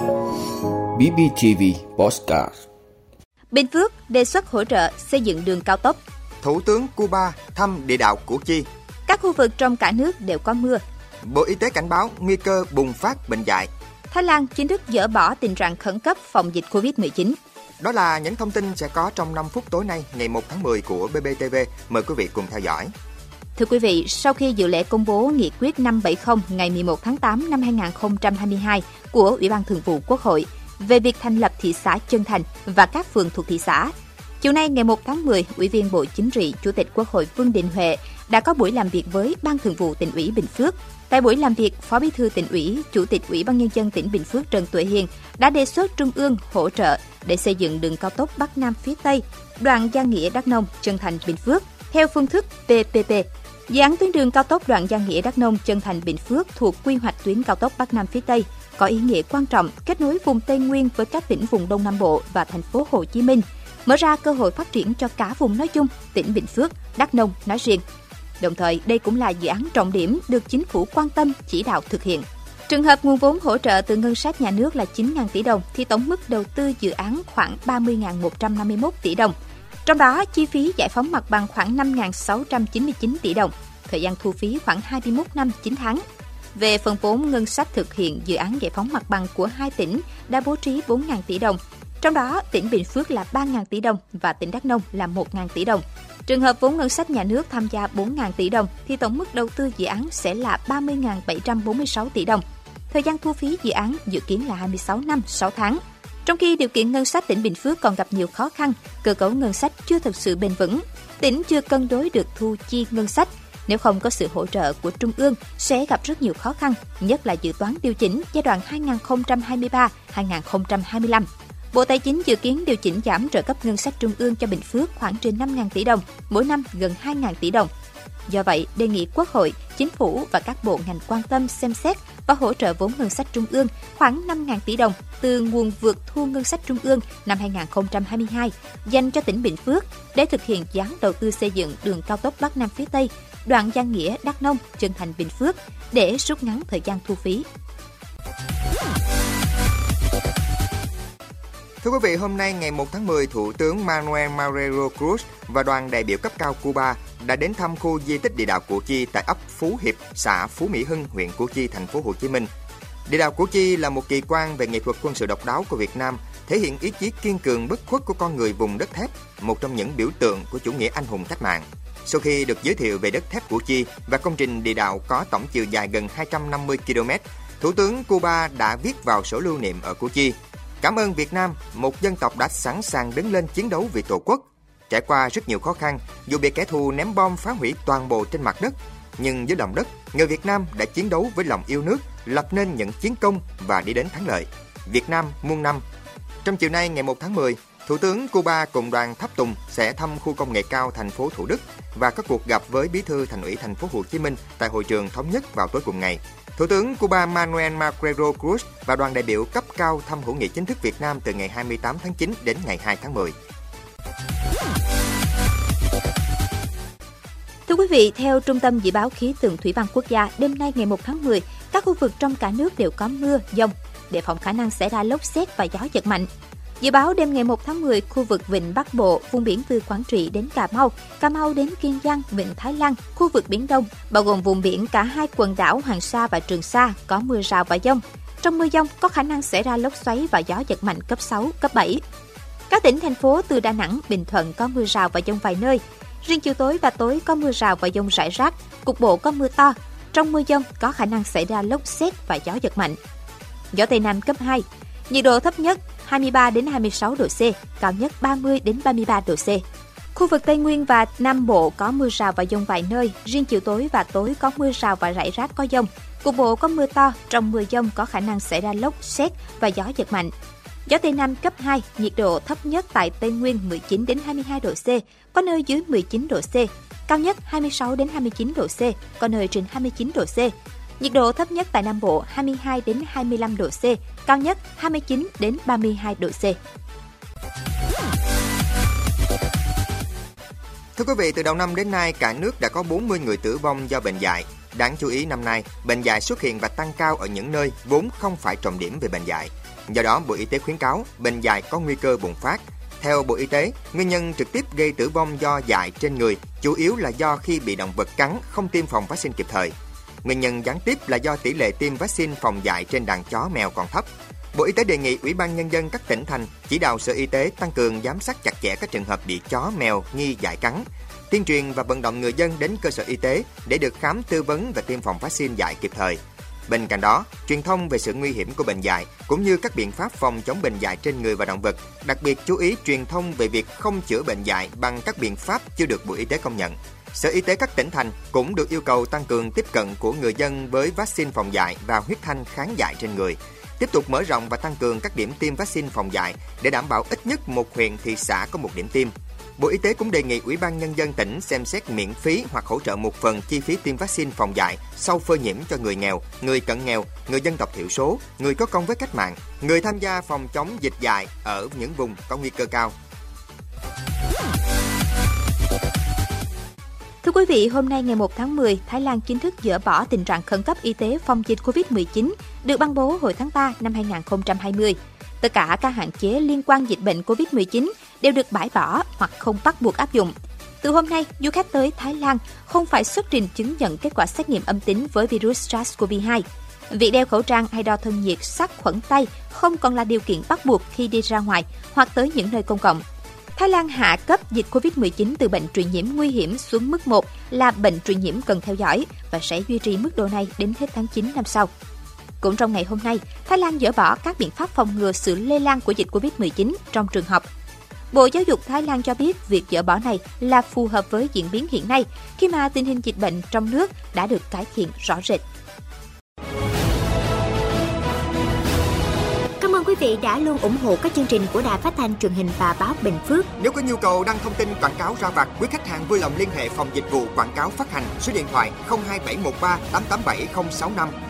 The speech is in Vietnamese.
BBTV Postcard Bình Phước đề xuất hỗ trợ xây dựng đường cao tốc. Thủ tướng Cuba thăm địa đạo Củ Chi. Các khu vực trong cả nước đều có mưa. Bộ Y tế cảnh báo nguy cơ bùng phát bệnh dại. Thái Lan chính thức dỡ bỏ tình trạng khẩn cấp phòng dịch Covid-19. Đó là những thông tin sẽ có trong 5 phút tối nay, ngày 1 tháng 10 của BBTV. Mời quý vị cùng theo dõi. Thưa quý vị, sau khi dự lễ công bố nghị quyết 570 ngày 11 tháng 8 năm 2022 của Ủy ban Thường vụ Quốc hội về việc thành lập thị xã Chân Thành và các phường thuộc thị xã, chiều nay ngày 1 tháng 10, Ủy viên Bộ Chính trị, Chủ tịch Quốc hội Vương Đình Huệ đã có buổi làm việc với Ban Thường vụ tỉnh ủy Bình Phước. Tại buổi làm việc, Phó Bí thư tỉnh ủy, Chủ tịch Ủy ban nhân dân tỉnh Bình Phước Trần Tuệ Hiền đã đề xuất Trung ương hỗ trợ để xây dựng đường cao tốc Bắc Nam phía Tây, đoạn Gia Nghĩa Đắk Nông, Chân Thành Bình Phước theo phương thức PPP. Dự án tuyến đường cao tốc đoạn Giang Nghĩa Đắk Nông Chân Thành Bình Phước thuộc quy hoạch tuyến cao tốc Bắc Nam phía Tây có ý nghĩa quan trọng kết nối vùng Tây Nguyên với các tỉnh vùng Đông Nam Bộ và thành phố Hồ Chí Minh, mở ra cơ hội phát triển cho cả vùng nói chung, tỉnh Bình Phước, Đắk Nông nói riêng. Đồng thời, đây cũng là dự án trọng điểm được chính phủ quan tâm chỉ đạo thực hiện. Trường hợp nguồn vốn hỗ trợ từ ngân sách nhà nước là 9.000 tỷ đồng thì tổng mức đầu tư dự án khoảng 30.151 tỷ đồng. Trong đó, chi phí giải phóng mặt bằng khoảng 5.699 tỷ đồng, thời gian thu phí khoảng 21 năm 9 tháng. Về phần vốn ngân sách thực hiện dự án giải phóng mặt bằng của hai tỉnh đã bố trí 4.000 tỷ đồng, trong đó tỉnh Bình Phước là 3.000 tỷ đồng và tỉnh Đắk Nông là 1.000 tỷ đồng. Trường hợp vốn ngân sách nhà nước tham gia 4.000 tỷ đồng thì tổng mức đầu tư dự án sẽ là 30.746 tỷ đồng. Thời gian thu phí dự án dự kiến là 26 năm 6 tháng. Trong khi điều kiện ngân sách tỉnh Bình Phước còn gặp nhiều khó khăn, cơ cấu ngân sách chưa thực sự bền vững, tỉnh chưa cân đối được thu chi ngân sách. Nếu không có sự hỗ trợ của Trung ương sẽ gặp rất nhiều khó khăn, nhất là dự toán điều chỉnh giai đoạn 2023-2025. Bộ Tài chính dự kiến điều chỉnh giảm trợ cấp ngân sách trung ương cho Bình Phước khoảng trên 5.000 tỷ đồng, mỗi năm gần 2.000 tỷ đồng. Do vậy, đề nghị Quốc hội, Chính phủ và các bộ ngành quan tâm xem xét và hỗ trợ vốn ngân sách trung ương khoảng 5.000 tỷ đồng từ nguồn vượt thu ngân sách trung ương năm 2022 dành cho tỉnh Bình Phước để thực hiện dự án đầu tư xây dựng đường cao tốc Bắc Nam phía Tây, đoạn Giang Nghĩa, Đắk Nông, Trân Thành, Bình Phước để rút ngắn thời gian thu phí. Thưa quý vị, hôm nay ngày 1 tháng 10, Thủ tướng Manuel Marrero Cruz và đoàn đại biểu cấp cao Cuba đã đến thăm khu di tích địa đạo Củ Chi tại ấp Phú Hiệp, xã Phú Mỹ Hưng, huyện Củ Chi, thành phố Hồ Chí Minh. Địa đạo Củ Chi là một kỳ quan về nghệ thuật quân sự độc đáo của Việt Nam, thể hiện ý chí kiên cường bất khuất của con người vùng đất thép, một trong những biểu tượng của chủ nghĩa anh hùng cách mạng. Sau khi được giới thiệu về đất thép Củ Chi và công trình địa đạo có tổng chiều dài gần 250 km, Thủ tướng Cuba đã viết vào sổ lưu niệm ở Củ Chi Cảm ơn Việt Nam, một dân tộc đã sẵn sàng đứng lên chiến đấu vì Tổ quốc. Trải qua rất nhiều khó khăn, dù bị kẻ thù ném bom phá hủy toàn bộ trên mặt đất, nhưng dưới lòng đất, người Việt Nam đã chiến đấu với lòng yêu nước, lập nên những chiến công và đi đến thắng lợi. Việt Nam muôn năm. Trong chiều nay ngày 1 tháng 10, Thủ tướng Cuba cùng đoàn Tháp Tùng sẽ thăm khu công nghệ cao thành phố Thủ Đức và có cuộc gặp với Bí thư Thành ủy thành phố Hồ Chí Minh tại hội trường thống nhất vào tối cùng ngày. Thủ tướng Cuba Manuel Marrero Cruz và đoàn đại biểu cấp cao thăm hữu nghị chính thức Việt Nam từ ngày 28 tháng 9 đến ngày 2 tháng 10. Thưa quý vị, theo Trung tâm Dự báo Khí tượng Thủy văn Quốc gia, đêm nay ngày 1 tháng 10, các khu vực trong cả nước đều có mưa, dông, đề phòng khả năng xảy ra lốc xét và gió giật mạnh. Dự báo đêm ngày 1 tháng 10, khu vực Vịnh Bắc Bộ, vùng biển từ Quảng Trị đến Cà Mau, Cà Mau đến Kiên Giang, Vịnh Thái Lan, khu vực Biển Đông, bao gồm vùng biển cả hai quần đảo Hoàng Sa và Trường Sa có mưa rào và dông. Trong mưa dông có khả năng xảy ra lốc xoáy và gió giật mạnh cấp 6, cấp 7. Các tỉnh thành phố từ Đà Nẵng, Bình Thuận có mưa rào và dông vài nơi. Riêng chiều tối và tối có mưa rào và dông rải rác, cục bộ có mưa to. Trong mưa dông có khả năng xảy ra lốc xét và gió giật mạnh. Gió Tây Nam cấp 2, nhiệt độ thấp nhất 23 đến 26 độ C, cao nhất 30 đến 33 độ C. Khu vực Tây Nguyên và Nam Bộ có mưa rào và dông vài nơi, riêng chiều tối và tối có mưa rào và rải rác có dông. Cục bộ có mưa to, trong mưa dông có khả năng xảy ra lốc, xét và gió giật mạnh. Gió Tây Nam cấp 2, nhiệt độ thấp nhất tại Tây Nguyên 19 đến 22 độ C, có nơi dưới 19 độ C, cao nhất 26 đến 29 độ C, có nơi trên 29 độ C. Nhiệt độ thấp nhất tại Nam Bộ 22 đến 25 độ C, cao nhất 29 đến 32 độ C. Thưa quý vị, từ đầu năm đến nay, cả nước đã có 40 người tử vong do bệnh dạy Đáng chú ý năm nay, bệnh dạy xuất hiện và tăng cao ở những nơi vốn không phải trọng điểm về bệnh dạy. Do đó, Bộ Y tế khuyến cáo bệnh dạy có nguy cơ bùng phát. Theo Bộ Y tế, nguyên nhân trực tiếp gây tử vong do dại trên người chủ yếu là do khi bị động vật cắn không tiêm phòng vaccine kịp thời. Nguyên nhân gián tiếp là do tỷ lệ tiêm vaccine phòng dại trên đàn chó mèo còn thấp. Bộ Y tế đề nghị Ủy ban Nhân dân các tỉnh thành chỉ đạo Sở Y tế tăng cường giám sát chặt chẽ các trường hợp bị chó mèo nghi dại cắn, tuyên truyền và vận động người dân đến cơ sở y tế để được khám tư vấn và tiêm phòng vaccine dại kịp thời. Bên cạnh đó, truyền thông về sự nguy hiểm của bệnh dạy cũng như các biện pháp phòng chống bệnh dạy trên người và động vật, đặc biệt chú ý truyền thông về việc không chữa bệnh dạy bằng các biện pháp chưa được Bộ Y tế công nhận. Sở Y tế các tỉnh thành cũng được yêu cầu tăng cường tiếp cận của người dân với vaccine phòng dạy và huyết thanh kháng dạy trên người. Tiếp tục mở rộng và tăng cường các điểm tiêm vaccine phòng dạy để đảm bảo ít nhất một huyện thị xã có một điểm tiêm. Bộ Y tế cũng đề nghị Ủy ban Nhân dân tỉnh xem xét miễn phí hoặc hỗ trợ một phần chi phí tiêm vaccine phòng dạy sau phơi nhiễm cho người nghèo, người cận nghèo, người dân tộc thiểu số, người có công với cách mạng, người tham gia phòng chống dịch dại ở những vùng có nguy cơ cao. Thưa quý vị, hôm nay ngày 1 tháng 10, Thái Lan chính thức dỡ bỏ tình trạng khẩn cấp y tế phòng dịch COVID-19 được ban bố hồi tháng 3 năm 2020. Tất cả các hạn chế liên quan dịch bệnh COVID-19 đều được bãi bỏ hoặc không bắt buộc áp dụng. Từ hôm nay, du khách tới Thái Lan không phải xuất trình chứng nhận kết quả xét nghiệm âm tính với virus SARS-CoV-2. Việc đeo khẩu trang hay đo thân nhiệt sát khuẩn tay không còn là điều kiện bắt buộc khi đi ra ngoài hoặc tới những nơi công cộng. Thái Lan hạ cấp dịch COVID-19 từ bệnh truyền nhiễm nguy hiểm xuống mức 1 là bệnh truyền nhiễm cần theo dõi và sẽ duy trì mức độ này đến hết tháng 9 năm sau. Cũng trong ngày hôm nay, Thái Lan dỡ bỏ các biện pháp phòng ngừa sự lây lan của dịch COVID-19 trong trường học. Bộ Giáo dục Thái Lan cho biết việc dỡ bỏ này là phù hợp với diễn biến hiện nay khi mà tình hình dịch bệnh trong nước đã được cải thiện rõ rệt. Cảm ơn quý vị đã luôn ủng hộ các chương trình của Đài Phát thanh truyền hình và báo Bình Phước. Nếu có nhu cầu đăng thông tin quảng cáo ra vặt, quý khách hàng vui lòng liên hệ phòng dịch vụ quảng cáo phát hành số điện thoại 02713 887065.